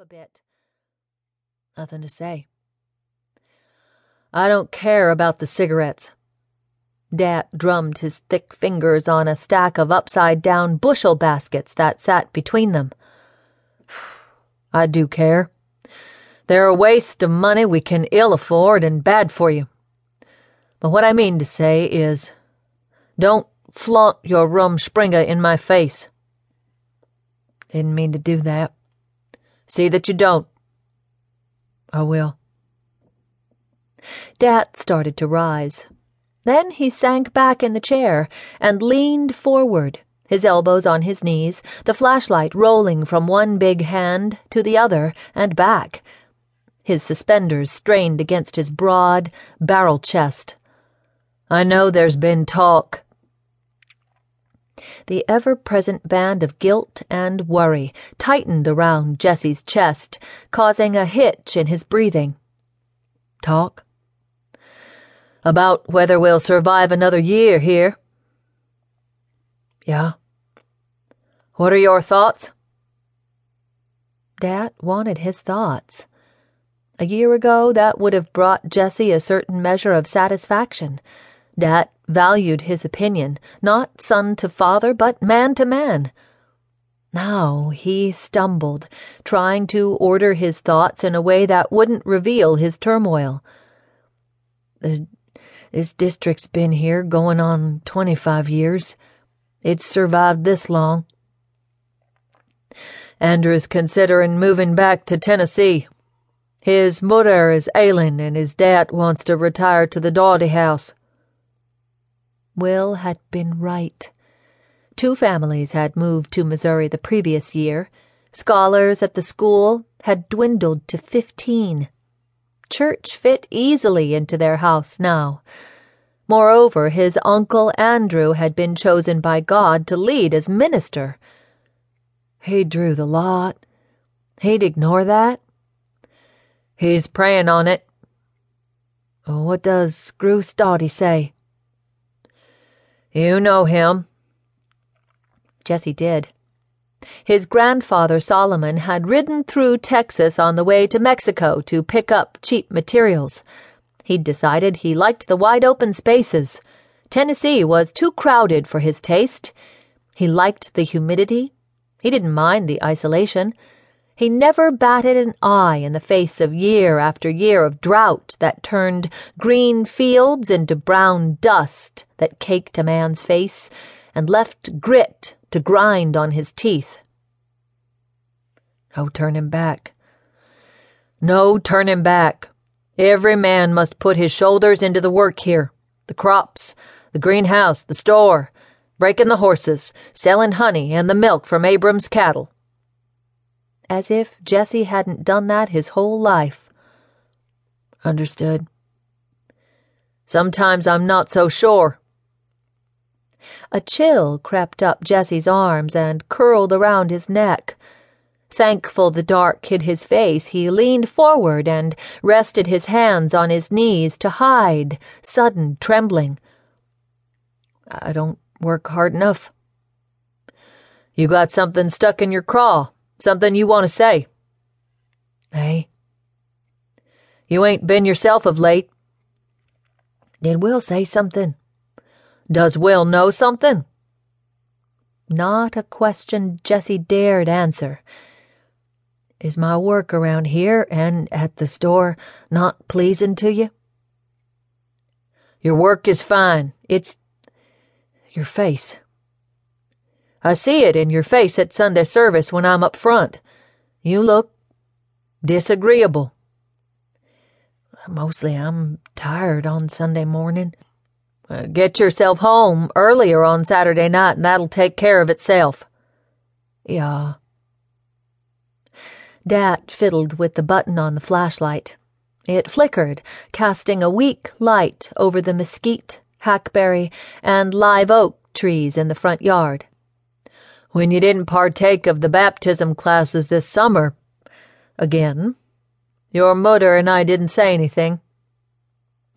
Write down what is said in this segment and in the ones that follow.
a bit. Nothing to say. I don't care about the cigarettes. Dat drummed his thick fingers on a stack of upside down bushel baskets that sat between them. I do care. They're a waste of money we can ill afford and bad for you. But what I mean to say is, don't flaunt your rumspringa in my face. Didn't mean to do that. See that you don't. I will. Dat started to rise. Then he sank back in the chair and leaned forward, his elbows on his knees, the flashlight rolling from one big hand to the other and back, his suspenders strained against his broad, barrel chest. I know there's been talk. The ever present band of guilt and worry tightened around Jesse's chest, causing a hitch in his breathing. Talk? About whether we'll survive another year here. Yeah. What are your thoughts? Dad wanted his thoughts. A year ago, that would have brought Jesse a certain measure of satisfaction. Dat valued his opinion, not son to father, but man to man. Now he stumbled, trying to order his thoughts in a way that wouldn't reveal his turmoil. The, this district's been here going on 25 years. It's survived this long. Andrew's considering moving back to Tennessee. His mother is ailing and his dad wants to retire to the Dawdy Haus. Will had been right. Two families had moved to Missouri the previous year. Scholars at the school had dwindled to fifteen. Church fit easily into their house now. Moreover, his uncle Andrew had been chosen by God to lead as minister. He drew the lot. He'd ignore that. He's praying on it. What does Screw Stoddy say? You know him. Jesse did. His grandfather Solomon had ridden through Texas on the way to Mexico to pick up cheap materials. He'd decided he liked the wide open spaces. Tennessee was too crowded for his taste. He liked the humidity. He didn't mind the isolation. He never batted an eye in the face of year after year of drought that turned green fields into brown dust that caked a man's face and left grit to grind on his teeth. No turning back. No turning back. Every man must put his shoulders into the work here the crops, the greenhouse, the store, breaking the horses, selling honey and the milk from Abram's cattle as if Jesse hadn't done that his whole life. Understood. Sometimes I'm not so sure. A chill crept up Jesse's arms and curled around his neck. Thankful the dark hid his face, he leaned forward and rested his hands on his knees to hide sudden trembling. I don't work hard enough. You got something stuck in your craw. Something you want to say? Hey? You ain't been yourself of late. Did Will say something? Does Will know something? Not a question Jesse dared answer. Is my work around here and at the store not pleasing to you? Your work is fine. It's your face. I see it in your face at Sunday service when I'm up front. You look disagreeable. Mostly I'm tired on Sunday morning. Uh, get yourself home earlier on Saturday night and that'll take care of itself. Yeah. Dat fiddled with the button on the flashlight. It flickered, casting a weak light over the mesquite, hackberry, and live oak trees in the front yard when you didn't partake of the baptism classes this summer. Again, your mother and I didn't say anything.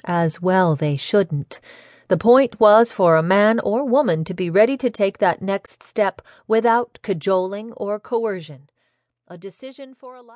As well they shouldn't. The point was for a man or woman to be ready to take that next step without cajoling or coercion. A decision for a life.